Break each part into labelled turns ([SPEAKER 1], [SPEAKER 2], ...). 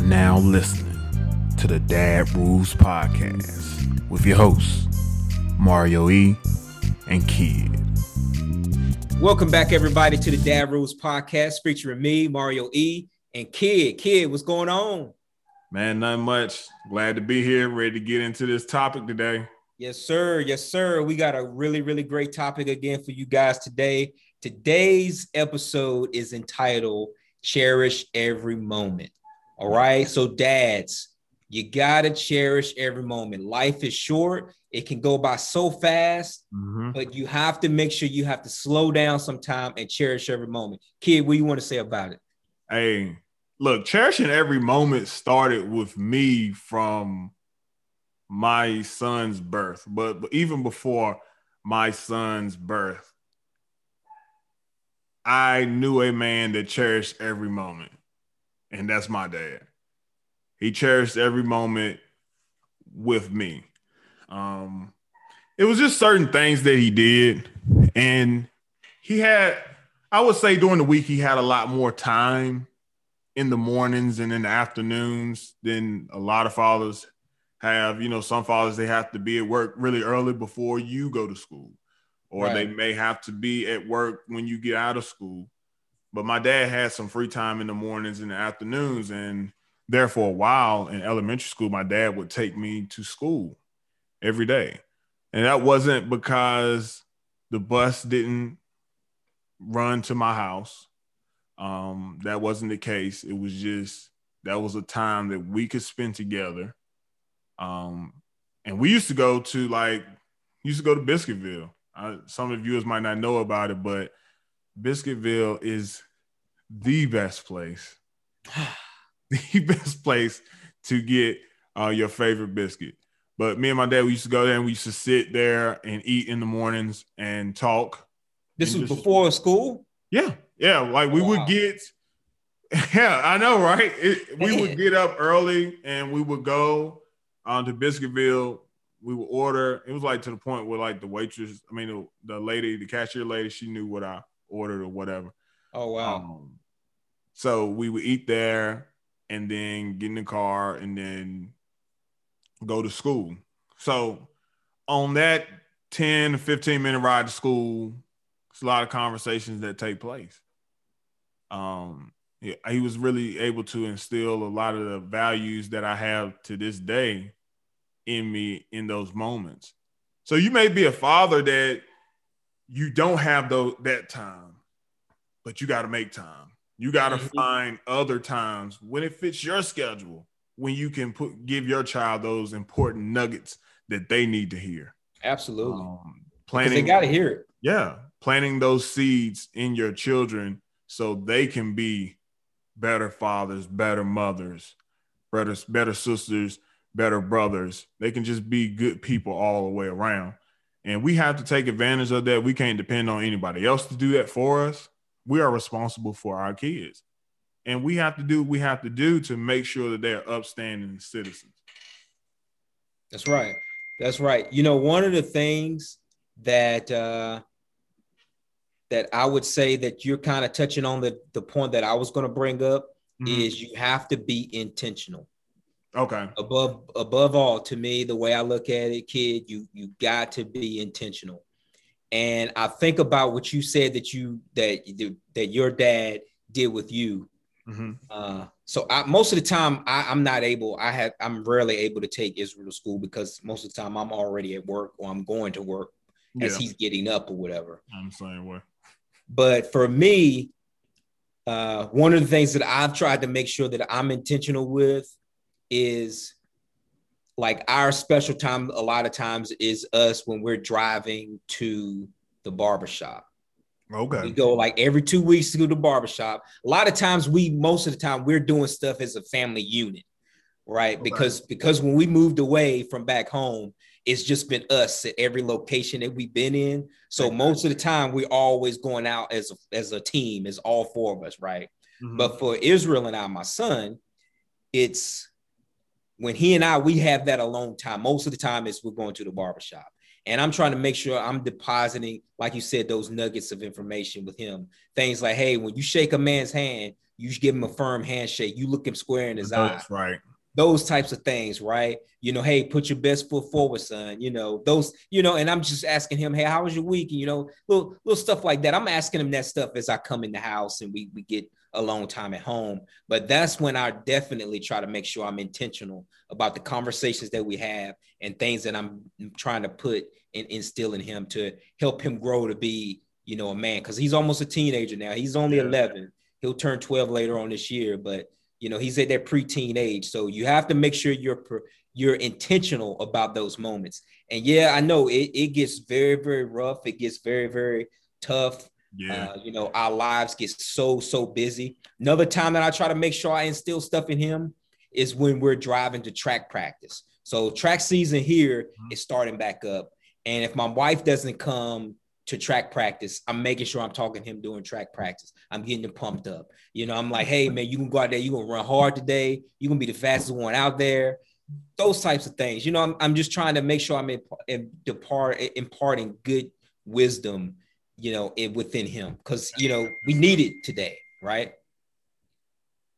[SPEAKER 1] are now listening to the Dad Rules Podcast with your hosts, Mario E. and Kidd.
[SPEAKER 2] Welcome back, everybody, to the Dad Rules Podcast featuring me, Mario E. and Kidd. Kidd, what's going on?
[SPEAKER 1] Man, not much. Glad to be here, ready to get into this topic today.
[SPEAKER 2] Yes, sir. Yes, sir. We got a really, really great topic again for you guys today. Today's episode is entitled Cherish Every Moment. All right. So, dads, you got to cherish every moment. Life is short, it can go by so fast,
[SPEAKER 1] Mm-hmm.
[SPEAKER 2] but you have to make sure you have to slow down sometime and cherish every moment. Kidd, what do you want to say about it?
[SPEAKER 1] Hey, look, cherishing every moment started with me from my son's birth, but, but even before my son's birth, I knew a man that cherished every moment, and that's my dad. He cherished every moment with me. Um, it was just certain things that he did, and he had, I would say, during the week he had a lot more time in the mornings and in the afternoons than a lot of fathers have. You know, some fathers they have to be at work really early before you go to school, or they may have to be at work when you get out of school. But my dad had some free time in the mornings and the afternoons, and there for a while in elementary school, my dad would take me to school every day, and that wasn't because the bus didn't run to my house. Um, that wasn't the case. It was just that was a time that we could spend together. Um, and we used to go to like used to go to Biscuitville. Uh, some of viewers might not know about it, but Biscuitville is the best place, the best place to get uh, your favorite biscuit. But me and my dad, we used to go there and we used to sit there and eat in the mornings and talk.
[SPEAKER 2] This
[SPEAKER 1] You
[SPEAKER 2] was
[SPEAKER 1] just-
[SPEAKER 2] before school.
[SPEAKER 1] Yeah, yeah. Like we
[SPEAKER 2] Wow.
[SPEAKER 1] would get, yeah, I know, right? It, we would get up early and we would go um, to Biscuitville. We would order. It was like to the point where like the waitress, I mean, the, the lady, the cashier lady, she knew what I ordered or whatever.
[SPEAKER 2] Oh wow.
[SPEAKER 1] Um, so we would eat there and then get in the car and then go to school. So on that 10 to 15 minute ride to school, it's a lot of conversations that take place. Um, yeah, he was really able to instill a lot of the values that I have to this day in me in those moments. So you may be a father that you don't have those that time, but you got to make time. You got to
[SPEAKER 2] Mhm.
[SPEAKER 1] find other times when it fits your schedule, when you can put give your child those important nuggets that they need to hear.
[SPEAKER 2] Absolutely.
[SPEAKER 1] Um,
[SPEAKER 2] Because they got to hear it.
[SPEAKER 1] yeah, planting those seeds in your children so they can be better fathers, better mothers, better better sisters, better brothers. They can just be good people all the way around. And we have to take advantage of that. We can't depend on anybody else to do that for us. We are responsible for our kids. And we have to do what we have to do to make sure that they're upstanding citizens.
[SPEAKER 2] That's right. That's right. You know, one of the things that uh that I would say that you're kind of touching on the the point that I was going to bring up
[SPEAKER 1] Mhm.
[SPEAKER 2] is you have to be intentional.
[SPEAKER 1] Okay.
[SPEAKER 2] Above above all, to me, the way I look at it, Kidd, you you got to be intentional. And I think about what you said that you that that your dad did with you
[SPEAKER 1] Mhm.
[SPEAKER 2] Uh, so I, most of the time I, I'm not able. I have I'm rarely able to take Israel to school because most of the time I'm already at work or I'm going to work as he's getting up or whatever.
[SPEAKER 1] I'm same way.
[SPEAKER 2] But for me, uh, one of the things that I've tried to make sure that I'm intentional with is like our special time. A lot of times is us when we're driving to the barbershop.
[SPEAKER 1] Okay.
[SPEAKER 2] We go like every two weeks to go to the barbershop. A lot of times we most of the time we're doing stuff as a family unit, right?
[SPEAKER 1] Okay.
[SPEAKER 2] Because because when we moved away from back home, it's just been us at every location that we've been in. So
[SPEAKER 1] Okay.
[SPEAKER 2] most of the time we're always going out as a, as a team, as all four of us, right?
[SPEAKER 1] Mhm.
[SPEAKER 2] But for Israel and I, my son, it's when he and I we have that alone time. Most of the time is we're going to the barbershop. And I'm trying to make sure I'm depositing, like you said, those nuggets of information with him. Things like, hey, when you shake a man's hand, You give him a firm handshake. You look him square in his
[SPEAKER 1] eyes. Right.
[SPEAKER 2] Those types of things, right? You know, hey, put your best foot forward, son. You know, those, you know, and I'm just asking him, hey, how was your week? And you know, little little stuff like that. I'm asking him that stuff as I come in the house and we we get alone time at home. But that's when I definitely try to make sure I'm intentional about the conversations that we have and things that I'm trying to put and instill in him to help him grow to be, you know, a man. Cause he's almost a teenager now. He's only yeah. 11. He'll turn 12 later on this year, but you know, he's at that preteen age. So you have to make sure you're you're intentional about those moments. And yeah, I know it, it gets very, very rough. It gets very, very tough. Yeah. Uh, you know, our lives get so, so busy. Another time that I try to make sure I instill stuff in him is when we're driving to track practice. So track season here mm-hmm. is starting back up. And if my wife doesn't come to track practice, I'm making sure I'm talking to him during track practice. I'm getting him pumped up. You know, I'm like, hey man, you can go out there, you're gonna run hard today, you're gonna be the fastest one out there. Those types of things. You know, I'm, I'm just trying to make sure I'm in, in depart, imparting good wisdom, you know, it within him. Cause you know, we need it today, right?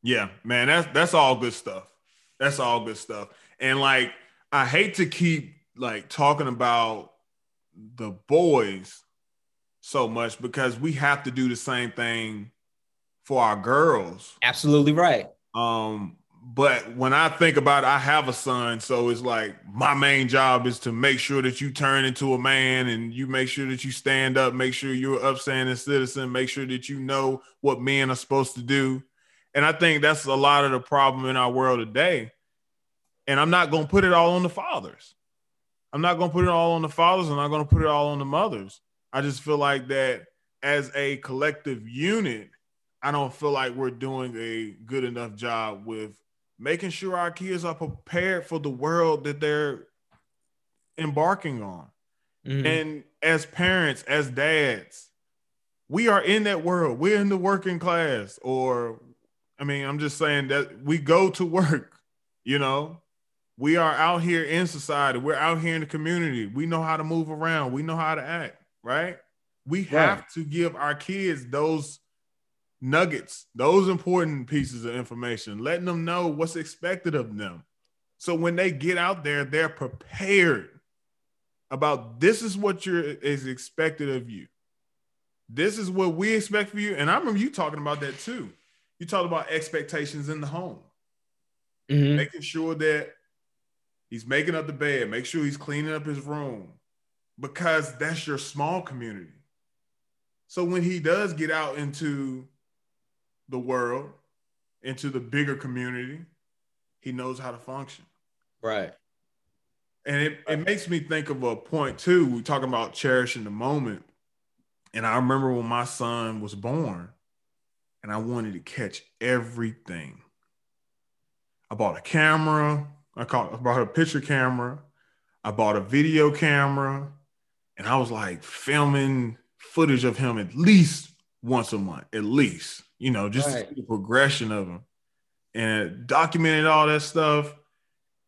[SPEAKER 1] Yeah, man, that's that's all good stuff. That's all good stuff. And like, I hate to keep like talking about the boys so much because we have to do the same thing for our girls.
[SPEAKER 2] Absolutely right.
[SPEAKER 1] Um, but when I think about it, I have a son, so it's like my main job is to make sure that you turn into a man and you make sure that you stand up, make sure you're an upstanding citizen, make sure that you know what men are supposed to do. And I think that's a lot of the problem in our world today. And I'm not going to put it all on the fathers. I'm not going to put it all on the fathers. I'm not going to put it all on the mothers. I just feel like that as a collective unit, I don't feel like we're doing a good enough job with making sure our kids are prepared for the world that they're embarking on. Mm-hmm. And as parents, as dads, we are in that world. We're in the working class, or I mean, I'm just saying that we go to work, you know, we are out here in society. We're out here in the community. We know how to move around. We know how to act, right? We have right. to give our kids those nuggets, those important pieces of information, letting them know what's expected of them. So when they get out there, they're prepared about this is what you're is expected of you. This is what we expect for you. And I remember you talking about that too. You talked about expectations in the home, mm-hmm. making sure that He's making up the bed. Make sure he's cleaning up his room because that's your small community. So when he does get out into the world, into the bigger community, he knows how to function.
[SPEAKER 2] Right.
[SPEAKER 1] And it, it makes me think of a point too. We're talking about cherishing the moment. And I remember when my son was born and I wanted to catch everything. I bought a camera, I caught I bought a picture camera. I bought a video camera, and I was like filming footage of him at least once a month, at least, you know, just right. the progression of him and documented all that stuff.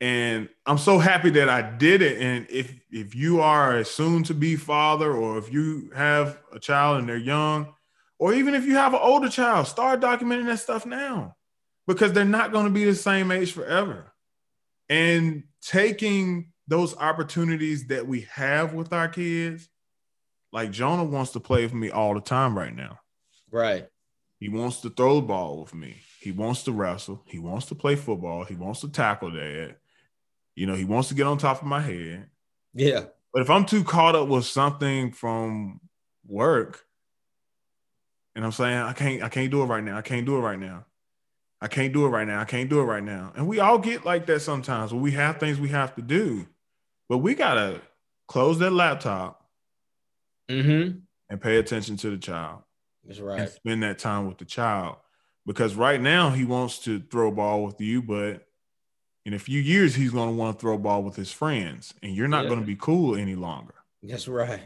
[SPEAKER 1] And I'm so happy that I did it. And if if you are a soon to be father, or if you have a child and they're young, or even if you have an older child, start documenting that stuff now because they're not going to be the same age forever and taking those opportunities that we have with our kids like jonah wants to play with me all the time right now
[SPEAKER 2] right
[SPEAKER 1] he wants to throw the ball with me he wants to wrestle he wants to play football he wants to tackle that you know he wants to get on top of my head
[SPEAKER 2] yeah
[SPEAKER 1] but if i'm too caught up with something from work and i'm saying i can't i can't do it right now i can't do it right now I can't do it right now. I can't do it right now. And we all get like that sometimes when we have things we have to do. But we gotta close that laptop
[SPEAKER 2] mm-hmm.
[SPEAKER 1] and pay attention to the child.
[SPEAKER 2] That's right.
[SPEAKER 1] And spend that time with the child. Because right now he wants to throw a ball with you, but in a few years he's gonna want to throw a ball with his friends, and you're not yeah. gonna be cool any longer.
[SPEAKER 2] That's right.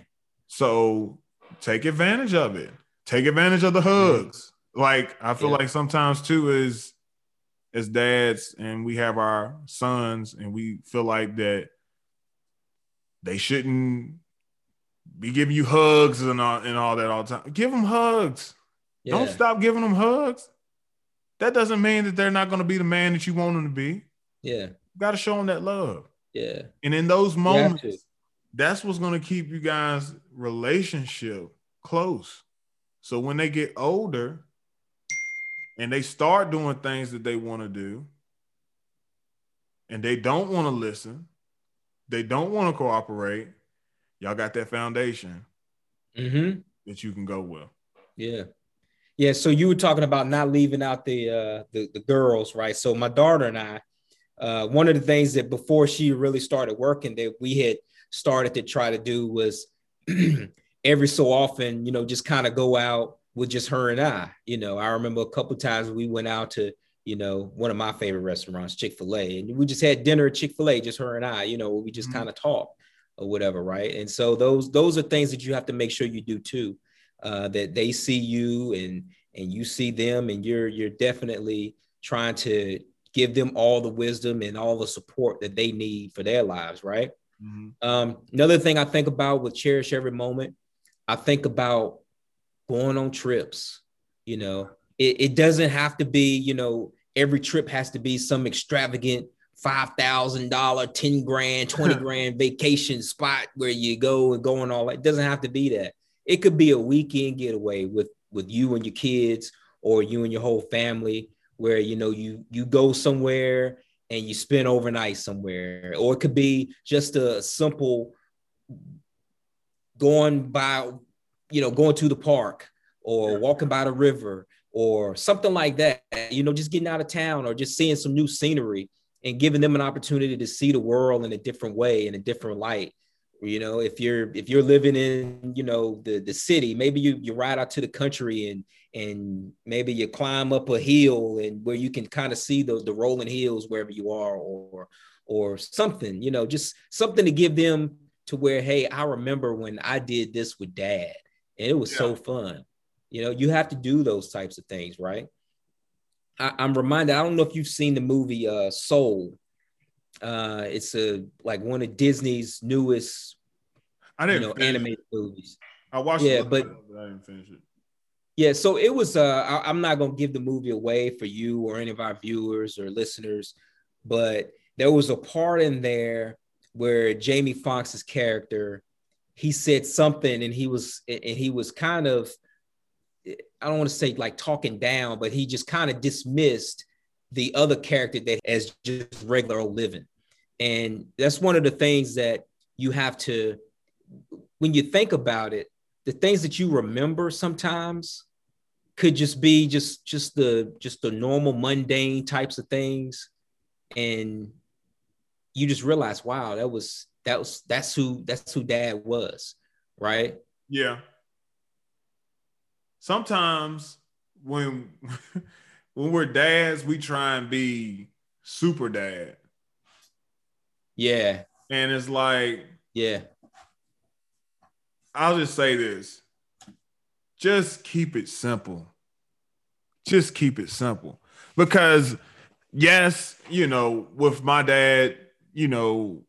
[SPEAKER 1] So take advantage of it. Take advantage of the hugs. Like I feel yeah. like sometimes too is as dads and we have our sons and we feel like that they shouldn't be giving you hugs and all and all that all the time. Give them hugs. Yeah. Don't stop giving them hugs. that doesn't mean that they're not going to be the man that you want them to be.
[SPEAKER 2] Yeah.
[SPEAKER 1] You got to show them that love.
[SPEAKER 2] Yeah.
[SPEAKER 1] And in those moments, that's what's going to keep you guys' relationship close. So when they get older and they start doing things that they want to do, and they don't want to listen, they don't want to cooperate, y'all got that foundation
[SPEAKER 2] mm-hmm.
[SPEAKER 1] that you can go with.
[SPEAKER 2] Yeah. Yeah. So you were talking about not leaving out the uh the, the girls, right? So my daughter and I, uh, one of the things that before she really started working that we had started to try to do was every so often, you know, just kind of go out with just her and I. You know, I remember a couple times we went out to, you know, one of my favorite restaurants, Chick fil A, and we just had dinner at Chick fil A, just her and I, you know, we just mm-hmm. kind of talk or whatever, right? And so those those are things that you have to make sure you do too, uh, that they see you and and you see them, and you're you're definitely trying to give them all the wisdom and all the support that they need for their lives, right? Mm-hmm. Um, another thing I think about with cherish every moment, I think about going on trips. You know, it, it doesn't have to be, you know, every trip has to be some extravagant five thousand dollar, ten grand, twenty grand vacation spot where you go and go and all that. It doesn't have to be that. It could be a weekend getaway with with you and your kids or you and your whole family where you know you you go somewhere and you spend overnight somewhere. Or it could be just a simple going by you know going to the park or walking by the river or something like that. You know just getting out of town or just seeing some new scenery and giving them an opportunity to see the world in a different way in a different light. You know if you're if you're living in you know the the city maybe you you ride out to the country and and maybe you climb up a hill and where you can kind of see the the rolling hills wherever you are or or something you know just something to give them to where hey i remember when i did this with dad and it was yeah. so fun. You know you have to do those types of things right I, am reminded i don't know if you've seen the movie uh soul uh, it's a like one of Disney's newest,
[SPEAKER 1] I didn't
[SPEAKER 2] you know, animated it. movies.
[SPEAKER 1] I watched
[SPEAKER 2] yeah, but,
[SPEAKER 1] but I didn't finish it.
[SPEAKER 2] Yeah, so it was. Uh, I, I'm not gonna give the movie away for you or any of our viewers or listeners, but there was a part in there where Jamie Foxx's character, he said something, and he was and he was kind of, I don't want to say like talking down, but he just kind of dismissed the other character that has just regular old living. And that's one of the things that you have to, when you think about it, the things that you remember sometimes could just be just just the just the normal mundane types of things. And you just realize wow that was that was that's who that's who dad was right?
[SPEAKER 1] Yeah sometimes when when we're dads, we try and be super dad.
[SPEAKER 2] Yeah.
[SPEAKER 1] And it's like,
[SPEAKER 2] yeah.
[SPEAKER 1] I'll just say this. Just keep it simple. Just keep it simple. Because yes, you know, with my dad, you know,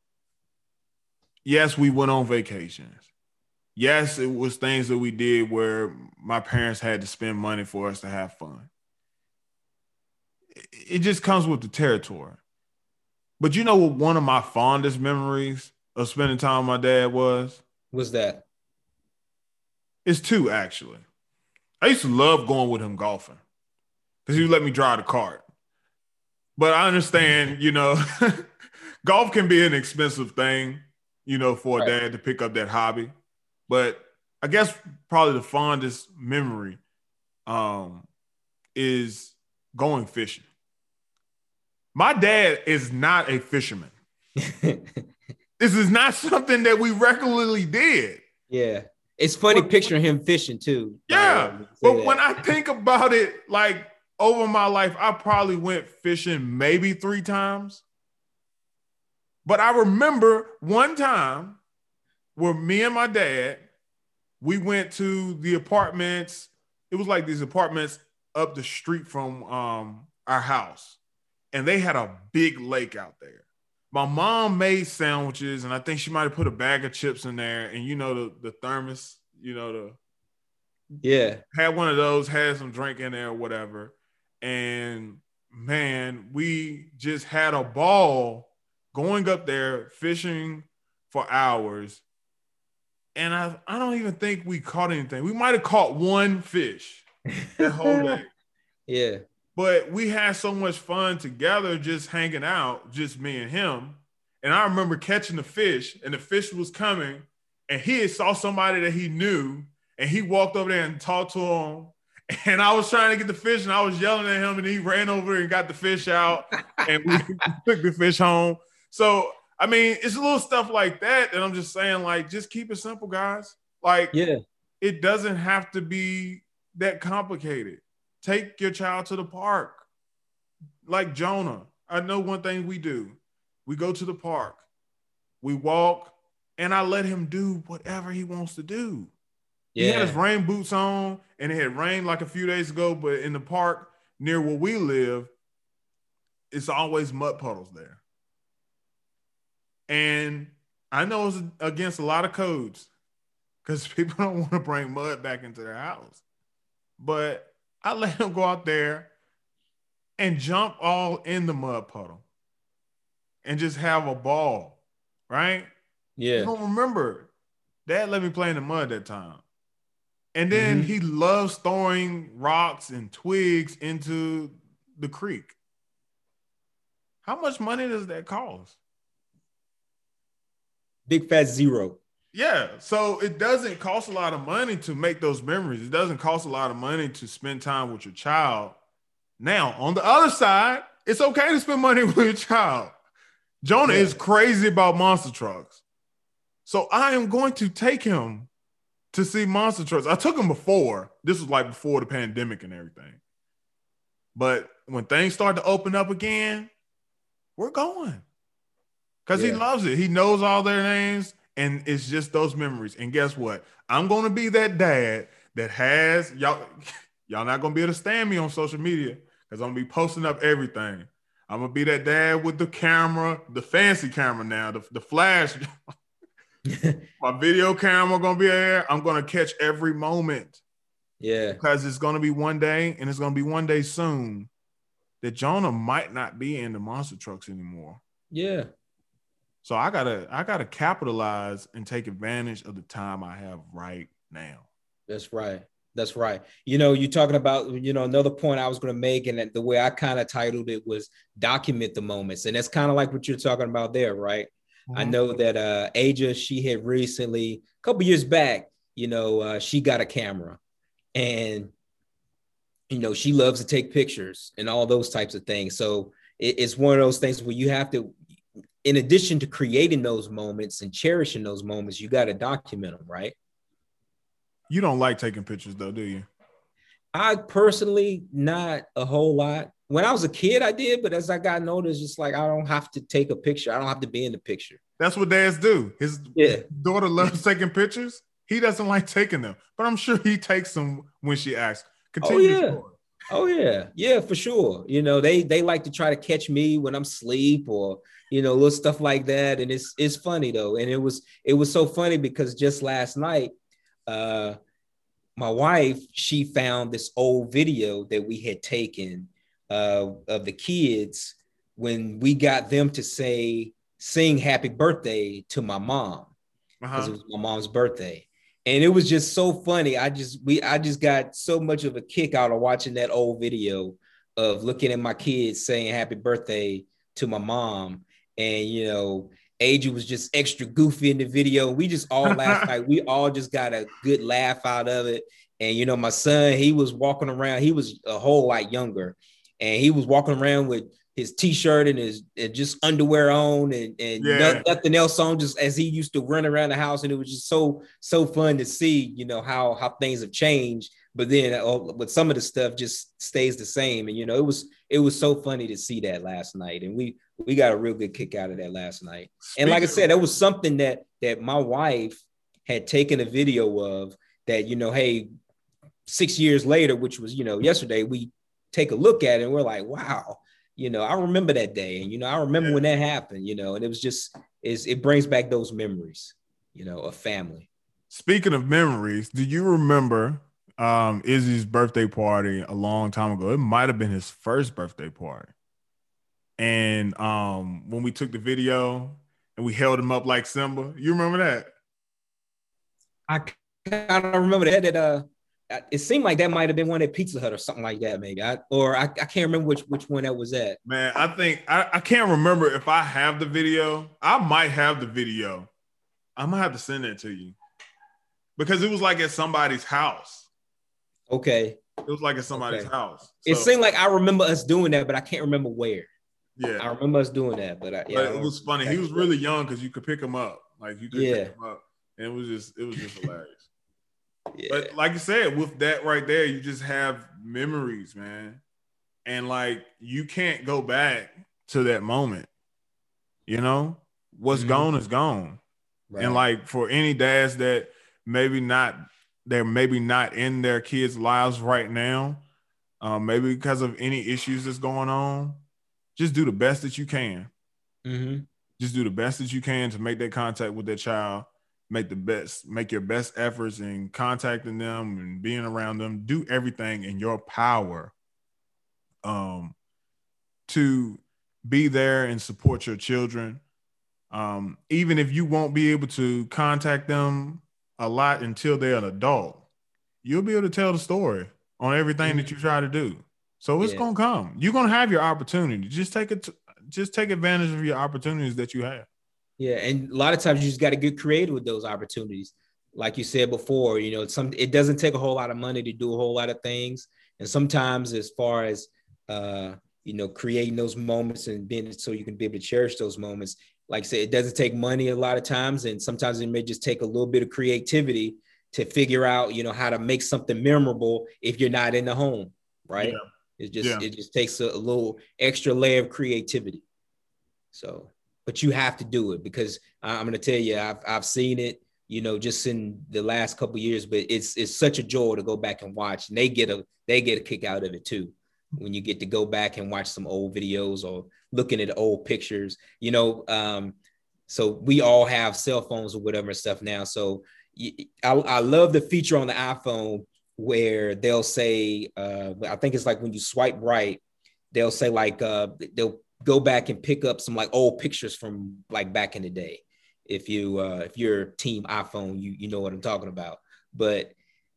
[SPEAKER 1] yes, we went on vacations. Yes, it was things that we did where my parents had to spend money for us to have fun it just comes with the territory. But you know what one of my fondest memories of spending time with my dad was?
[SPEAKER 2] Was that?
[SPEAKER 1] It's two actually. I used to love going with him golfing because he would let me drive the cart. But I understand, you know, golf can be an expensive thing, you know, for a right. dad to pick up that hobby. But I guess probably the fondest memory um, is going fishing. My dad is not a fisherman. this is not something that we regularly did.
[SPEAKER 2] Yeah. It's funny but, picturing him fishing too.
[SPEAKER 1] Yeah. But that. when I think about it, like over my life, I probably went fishing maybe three times. But I remember one time where me and my dad, we went to the apartments. It was like these apartments up the street from um, our house and they had a big lake out there. My mom made sandwiches, and I think she might have put a bag of chips in there, and you know the the thermos, you know the
[SPEAKER 2] yeah,
[SPEAKER 1] had one of those, had some drink in there, or whatever. and man, we just had a ball going up there fishing for hours. And I, I don't even think we caught anything. We might have caught one fish that whole day.
[SPEAKER 2] yeah.
[SPEAKER 1] But we had so much fun together just hanging out, just me and him. And I remember catching the fish, and the fish was coming, and he saw somebody that he knew, and he walked over there and talked to him. And I was trying to get the fish, and I was yelling at him, and he ran over and got the fish out, and we took the fish home. So I mean, it's a little stuff like that that I'm just saying, like, just keep it simple, guys. Like,
[SPEAKER 2] yeah,
[SPEAKER 1] it doesn't have to be that complicated. Take your child to the park. Like Jonah, I know one thing we do. We go to the park, we walk, and I let him do whatever he wants to do. Yeah. He had his rain boots on, and it had rained like a few days ago, but in the park near where we live, it's always mud puddles there. And I know it's against a lot of codes because people don't want to bring mud back into their house. But I let him go out there and jump all in the mud puddle and just have a ball, right?
[SPEAKER 2] Yeah.
[SPEAKER 1] You don't remember. Dad let me play in the mud that time. And then mm-hmm. he loves throwing rocks and twigs into the creek. How much money does that cost?
[SPEAKER 2] Big fat zero.
[SPEAKER 1] Yeah. So it doesn't cost a lot of money to make those memories. It doesn't cost a lot of money to spend time with your child. Now, on the other side, it's okay to spend money with your child. Jonah yeah. is crazy about monster trucks. So I am going to take him to see monster trucks. I took him before. This was like before the pandemic and everything. But when things start to open up again, we're going because yeah. he loves it. He knows all their names, and it's just those memories. And guess what? I'm gonna be that dad that has y'all. Y'all not gonna be able to stand me on social media because I'm gonna be posting up everything. I'm gonna be that dad with the camera, the fancy camera now, the, the flash. My video camera gonna be there. I'm gonna catch every moment.
[SPEAKER 2] Yeah.
[SPEAKER 1] Because it's gonna be one day, and it's gonna be one day soon that Jonah might not be in the monster trucks anymore.
[SPEAKER 2] Yeah.
[SPEAKER 1] So I gotta I gotta capitalize and take advantage of the time I have right now.
[SPEAKER 2] That's right. That's right. You know, you're talking about, you know, another point I was going to make, and the way I kind of titled it was document the moments. And that's kind of like what you're talking about there, right? Mm-hmm. I know that uh Aja, she had recently, a couple years back, you know, uh, she got a camera and you know, she loves to take pictures and all those types of things. So it, it's one of those things where you have to in addition to creating those moments and cherishing those moments, you got to document them, right?
[SPEAKER 1] You don't like taking pictures though, do you?
[SPEAKER 2] I personally not a whole lot. When I was a kid, I did, but as I got older, it's just like I don't have to take a picture. I don't have to be in the picture.
[SPEAKER 1] That's what dads do. His yeah. daughter loves taking pictures. He doesn't like taking them, but I'm sure he takes them when she asks. Oh, Continue
[SPEAKER 2] oh, yeah. Oh yeah, yeah, for sure. You know, they they like to try to catch me when I'm asleep or you know, little stuff like that. And it's it's funny though. And it was it was so funny because just last night, uh my wife, she found this old video that we had taken uh of the kids when we got them to say sing happy birthday to my mom because uh-huh. it was my mom's birthday and it was just so funny i just we i just got so much of a kick out of watching that old video of looking at my kids saying happy birthday to my mom and you know Aja was just extra goofy in the video. We just all laughed like we all just got a good laugh out of it. And you know, my son, he was walking around, he was a whole lot younger, and he was walking around with his t-shirt and his and just underwear on and, and yeah. nothing else on, just as he used to run around the house. And it was just so so fun to see, you know, how how things have changed. But then uh, with some of the stuff just stays the same. And you know, it was it was so funny to see that last night. And we we got a real good kick out of that last night. Speaking and like I said, that was something that that my wife had taken a video of that, you know, hey, six years later, which was, you know, yesterday, we take a look at it and we're like, wow, you know, I remember that day. And, you know, I remember yeah. when that happened, you know, and it was just, is it brings back those memories, you know, of family.
[SPEAKER 1] Speaking of memories, do you remember? um, Izzy's birthday party a long time ago. It might have been his first birthday party. And um, when we took the video and we held him up like Simba, you remember that?
[SPEAKER 2] I kind of remember that. That uh, it seemed like that might have been one at Pizza Hut or something like that, maybe. I, or I, I can't remember which which one that was at.
[SPEAKER 1] Man, I think I, I can't remember if I have the video. I might have the video. I'm gonna have to send that to you because it was like at somebody's house.
[SPEAKER 2] Okay.
[SPEAKER 1] It was like at somebody's okay. house. So,
[SPEAKER 2] it seemed like I remember us doing that, but I can't remember where.
[SPEAKER 1] Yeah,
[SPEAKER 2] I remember us doing that, but, I, yeah,
[SPEAKER 1] but it was funny. He was really young because you could pick him up, like you could yeah. pick him up, and it was just it was just hilarious. Yeah. But like you said, with that right there, you just have memories, man, and like you can't go back to that moment. You know, what's mm-hmm. gone is gone, right. and like for any dads that maybe not they're maybe not in their kids' lives right now, um, maybe because of any issues that's going on just do the best that you can.
[SPEAKER 2] Mm-hmm.
[SPEAKER 1] Just do the best that you can to make that contact with that child. Make the best, make your best efforts in contacting them and being around them. Do everything in your power um, to be there and support your children. Um, even if you won't be able to contact them a lot until they're an adult, you'll be able to tell the story on everything mm-hmm. that you try to do. So it's yeah. gonna come. You're gonna have your opportunity. Just take it. Just take advantage of your opportunities that you have.
[SPEAKER 2] Yeah, and a lot of times you just got to get creative with those opportunities. Like you said before, you know, some it doesn't take a whole lot of money to do a whole lot of things. And sometimes, as far as uh, you know, creating those moments and being so you can be able to cherish those moments. Like I said, it doesn't take money a lot of times, and sometimes it may just take a little bit of creativity to figure out, you know, how to make something memorable if you're not in the home, right? Yeah. It just yeah. it just takes a, a little extra layer of creativity. So, but you have to do it because I'm going to tell you, I've I've seen it, you know, just in the last couple years. But it's it's such a joy to go back and watch, and they get a they get a kick out of it too when you get to go back and watch some old videos or looking at old pictures. You know, um, so we all have cell phones or whatever stuff now. So I, I love the feature on the iPhone where they'll say, uh, I think it's like when you swipe right, they'll say like uh, they'll go back and pick up some like old pictures from like back in the day. If you uh, if you're team iPhone, you you know what I'm talking about. But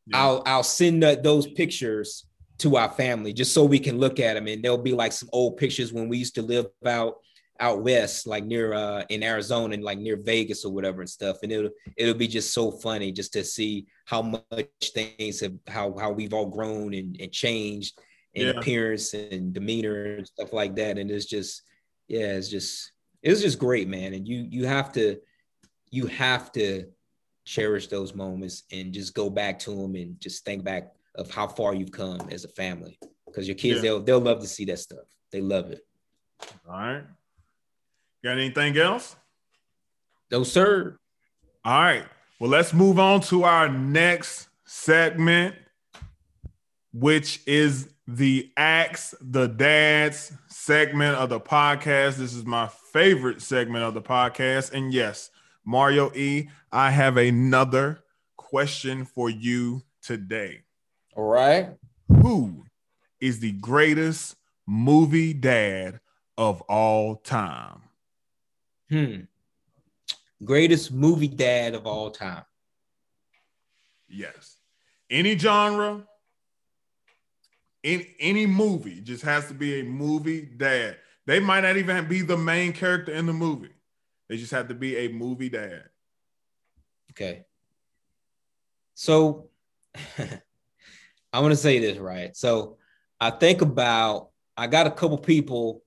[SPEAKER 2] yeah. I'll I'll send those pictures to our family just so we can look at them, and there'll be like some old pictures when we used to live out out west, like near uh in Arizona and like near Vegas or whatever and stuff. And it'll it'll be just so funny just to see how much things have how how we've all grown and, and changed in yeah. appearance and demeanor and stuff like that. And it's just yeah, it's just it's just great, man. And you you have to you have to cherish those moments and just go back to them and just think back of how far you've come as a family. Because your kids, yeah. they'll they'll love to see that stuff. They love it.
[SPEAKER 1] All right. Got anything else?
[SPEAKER 2] No, sir.
[SPEAKER 1] All right. Well, let's move on to our next segment, which is the Ask the Dads segment of the podcast. This is my favorite segment of the podcast. And yes, Mario E, I have another question for you today.
[SPEAKER 2] All right.
[SPEAKER 1] Who is the greatest movie dad of all time?
[SPEAKER 2] Hmm. Greatest movie dad of all time.
[SPEAKER 1] Yes. Any genre, in any movie, just has to be a movie dad. They might not even be the main character in the movie. They just have to be a movie dad.
[SPEAKER 2] Okay. So I want to say this right. So I think about I got a couple people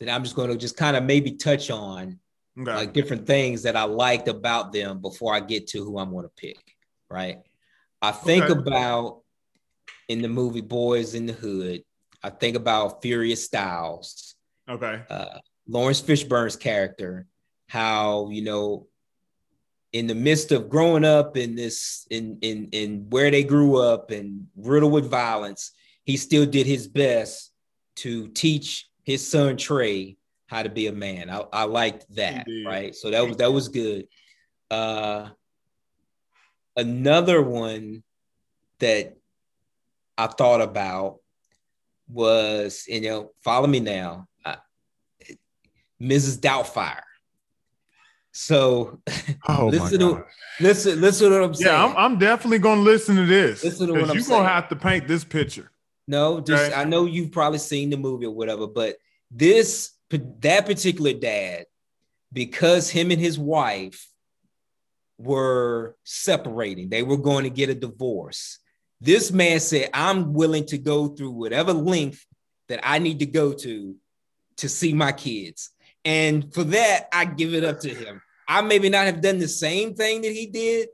[SPEAKER 2] that I'm just going to just kind of maybe touch on okay. like different things that I liked about them before I get to who I'm going to pick. Right. I think okay. about in the movie Boys in the Hood. I think about Furious Styles.
[SPEAKER 1] Okay.
[SPEAKER 2] Uh, Laurence Fishburne's character, how you know, in the midst of growing up in this, in in in where they grew up and riddled with violence, he still did his best to teach his son Trey how to be a man. I, I liked that, Indeed. right? So that was that was good. Uh, another one that I thought about was, you know, follow me now, uh, Mrs. Doubtfire. So
[SPEAKER 1] Oh
[SPEAKER 2] listen to listen, listen to what I'm saying.
[SPEAKER 1] Yeah, I'm, I'm definitely gonna listen to this.
[SPEAKER 2] Listen to what I'm
[SPEAKER 1] you're
[SPEAKER 2] saying.
[SPEAKER 1] gonna have to paint this picture.
[SPEAKER 2] No, just
[SPEAKER 1] Okay.
[SPEAKER 2] I know you've probably seen the movie or whatever, but this that particular dad, because him and his wife were separating, they were going to get a divorce. This man said, "I'm willing to go through whatever length that I need to go to to see my kids," and for that, I give it up to him. I maybe not have done the same thing that he did,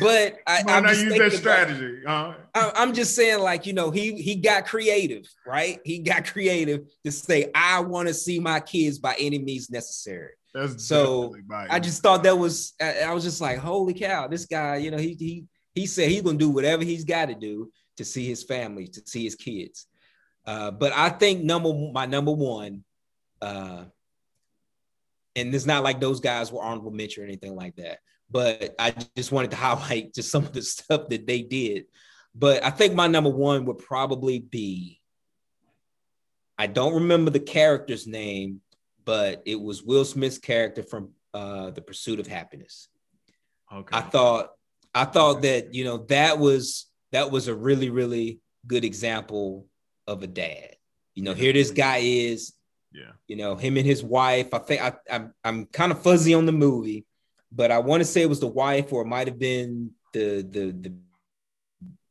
[SPEAKER 2] but I,
[SPEAKER 1] Why
[SPEAKER 2] I'm
[SPEAKER 1] not
[SPEAKER 2] just
[SPEAKER 1] use that strategy? huh?
[SPEAKER 2] I- I'm just saying, like, you know, he he got creative, right? He got creative to say, I want to see my kids by any means necessary.
[SPEAKER 1] That's
[SPEAKER 2] So. I just thought that was, I, I was just like, holy cow, this guy, you know, he he he said he's gonna do whatever he's got to do to see his family, to see his kids. Uh, but I think number my number one, uh, and it's not like those guys were honorable mention or anything like that. But I just wanted to highlight just some of the stuff that they did. But I think my number one would probably be I don't remember the character's name, but it was Will Smith's character from uh, The Pursuit of Happiness.
[SPEAKER 1] okay.
[SPEAKER 2] I thought I thought that you know that was that was a really really good example of a dad. You know, here this guy is,
[SPEAKER 1] yeah.
[SPEAKER 2] you know, him and his wife. I think I, I'm I'm kind of fuzzy on the movie, but I want to say it was the wife or it might have been the the the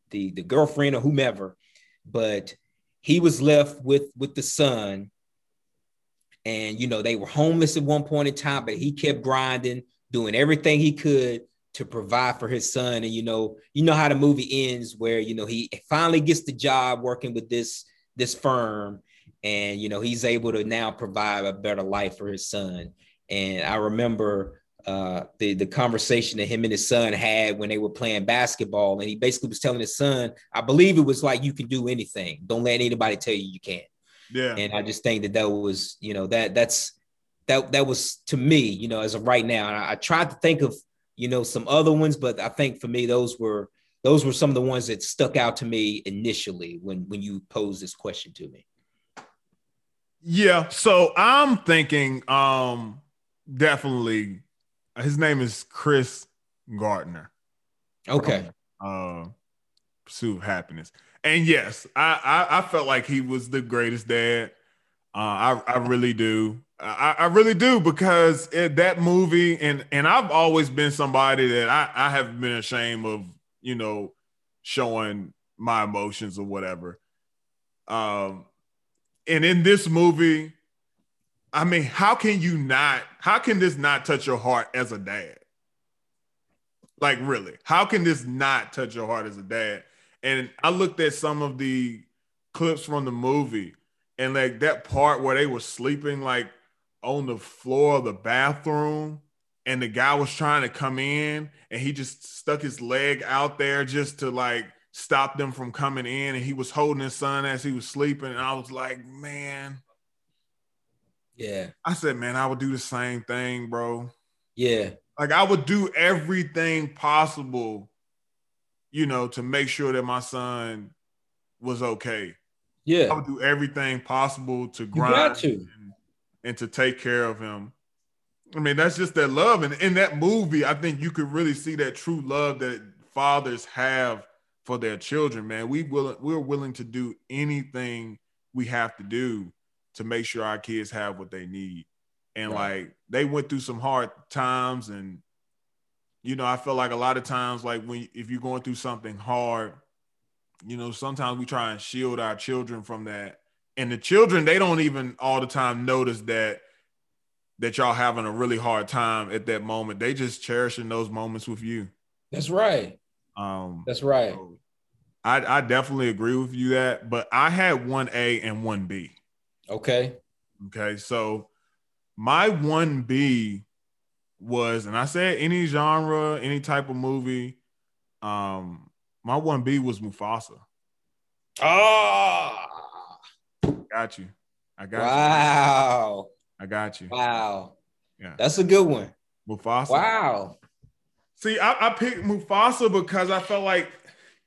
[SPEAKER 2] the, the girlfriend or whomever. But he was left with with the son, and you know they were homeless at one point in time, but he kept grinding, doing everything he could to provide for his son. And you know, you know how the movie ends, where you know he finally gets the job working with this this firm. And you know he's able to now provide a better life for his son. And i remember uh, the the conversation that him and his son had when they were playing basketball. And he basically was telling his son i believe it was like you can do anything. Don't let anybody tell you you can't.
[SPEAKER 1] Yeah.
[SPEAKER 2] and i just think that that was you know that that's that that was to me you know as of right now and I, I tried to think of you know some other ones but i think for me those were those were some of the ones that stuck out to me initially when when you posed this question to me
[SPEAKER 1] Yeah, so I'm thinking um definitely his name is Chris Gardner.
[SPEAKER 2] okay
[SPEAKER 1] Uh Pursuit of Happiness. And yes, I, I I felt like he was the greatest dad. Uh I I really do. I, I really do because it, that movie and and I've always been somebody that I, I have been ashamed of, you know, showing my emotions or whatever. Um and in this movie, I mean, how can you not? How can this not touch your heart as a dad? Like, really, how can this not touch your heart as a dad? And I looked at some of the clips from the movie, and like that part where they were sleeping, like on the floor of the bathroom, and the guy was trying to come in, and he just stuck his leg out there just to like stop them from coming in, and he was holding his son as he was sleeping, and I was like, man.
[SPEAKER 2] yeah
[SPEAKER 1] I said, man, I would do the same thing, bro.
[SPEAKER 2] yeah
[SPEAKER 1] Like I would do everything possible, you know, to make sure that my son was okay.
[SPEAKER 2] Yeah.
[SPEAKER 1] I would do everything possible to
[SPEAKER 2] got
[SPEAKER 1] grind
[SPEAKER 2] to.
[SPEAKER 1] And, to take care of him. I mean, that's just that love. And in that movie, I think you could really see that true love that fathers have for their children, man. We will we're willing to do anything we have to do to make sure our kids have what they need. And
[SPEAKER 2] Right.
[SPEAKER 1] like they went through some hard times and you know, I feel like a lot of times like when if you're going through something hard, you know, sometimes we try and shield our children from that. And the children, they don't even all the time notice that that y'all having a really hard time at that moment. They just cherishing those moments with you.
[SPEAKER 2] that's right
[SPEAKER 1] Um
[SPEAKER 2] that's right
[SPEAKER 1] so I, I definitely agree with you that, but I had one A and one B.
[SPEAKER 2] okay
[SPEAKER 1] Okay. So my one B was, and I said any genre, any type of movie. Um, my one B was Mufasa.
[SPEAKER 2] oh
[SPEAKER 1] Got you. I got you.
[SPEAKER 2] wow
[SPEAKER 1] I got you.
[SPEAKER 2] wow
[SPEAKER 1] Yeah.
[SPEAKER 2] that's a good one
[SPEAKER 1] Mufasa.
[SPEAKER 2] wow
[SPEAKER 1] See, I, I picked Mufasa because I felt like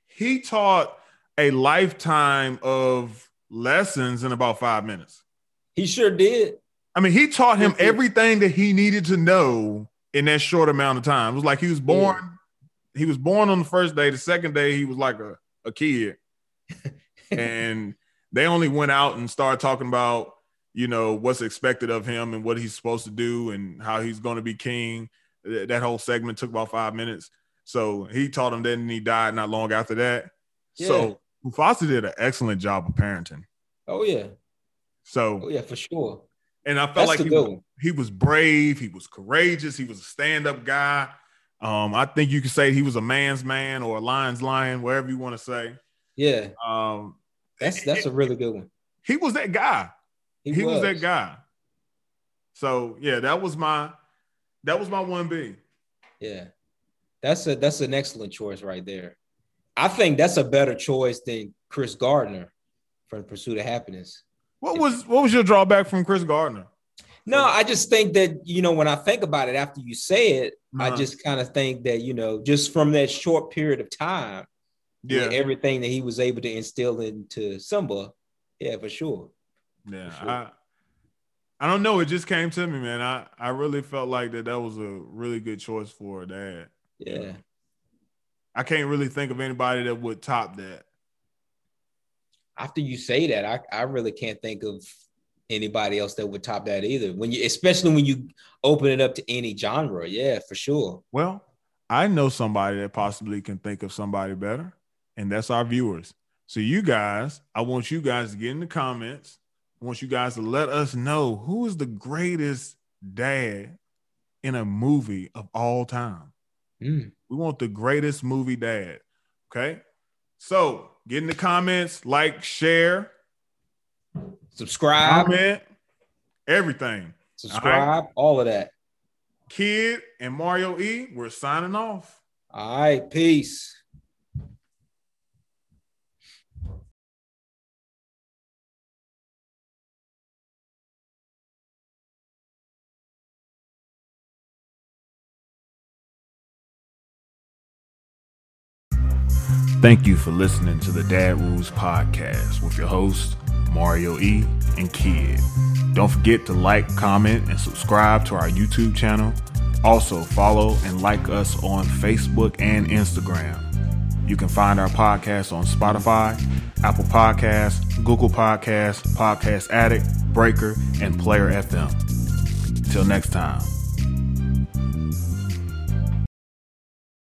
[SPEAKER 1] he taught a lifetime of lessons in about five minutes.
[SPEAKER 2] He sure did.
[SPEAKER 1] I mean, he taught him everything that he needed to know in that short amount of time. It was like he was born. Yeah. He was born on the first day. The second day, he was like a, a kid. and they only went out and started talking about, you know, what's expected of him and what he's supposed to do and how he's going to be king. That whole segment took about five minutes. So he taught him that and he died not long after that. Yeah. So Mufasa did an excellent job of parenting.
[SPEAKER 2] Oh yeah.
[SPEAKER 1] So
[SPEAKER 2] oh, yeah, for sure.
[SPEAKER 1] And I felt That's like he was, he was, brave, he was courageous, he was a stand-up guy. Um, I think you could say he was a man's man or a lion's lion, wherever you want to say.
[SPEAKER 2] Yeah.
[SPEAKER 1] Um,
[SPEAKER 2] that's that's a really good one.
[SPEAKER 1] He was that guy. He, he was. was. that guy. So yeah, that was my that was my one B.
[SPEAKER 2] Yeah, that's a that's an excellent choice right there. I think that's a better choice than Chris Gardner from Pursuit of Happiness.
[SPEAKER 1] What was what was your drawback from Chris Gardner?
[SPEAKER 2] No, I just think that you know when I think about it after you say it, uh-huh. I just kind of think that you know just from that short period of time, yeah, everything that he was able to instill into Simba, yeah, for sure.
[SPEAKER 1] Yeah, for sure. I I don't know. It just came to me, man. I I really felt like that that was a really good choice for dad.
[SPEAKER 2] Yeah.
[SPEAKER 1] I can't really think of anybody that would top that
[SPEAKER 2] after you say that, I, I really can't think of anybody else that would top that either. When you, especially when you open it up to any genre, yeah, for sure.
[SPEAKER 1] Well, I know somebody that possibly can think of somebody better, and that's our viewers. So, you guys, I want you guys to get in the comments. I want you guys to let us know who is the greatest dad in a movie of all time.
[SPEAKER 2] Mm.
[SPEAKER 1] We want the greatest movie dad. Okay. So, Get in the comments, like, share,
[SPEAKER 2] subscribe,
[SPEAKER 1] comment, everything.
[SPEAKER 2] Subscribe, all, right? all of that.
[SPEAKER 1] Kidd and Mario E, we're signing off.
[SPEAKER 2] All right, peace.
[SPEAKER 1] Thank you for listening to the Dad Rules podcast with your host, Mario E. and Kidd. Don't forget to like, comment, and subscribe to our YouTube channel. Also, follow and like us on Facebook and Instagram. You can find our podcast on Spotify, Apple Podcasts, Google Podcasts, Podcast Addict, Breaker, and Player FM. Till next time.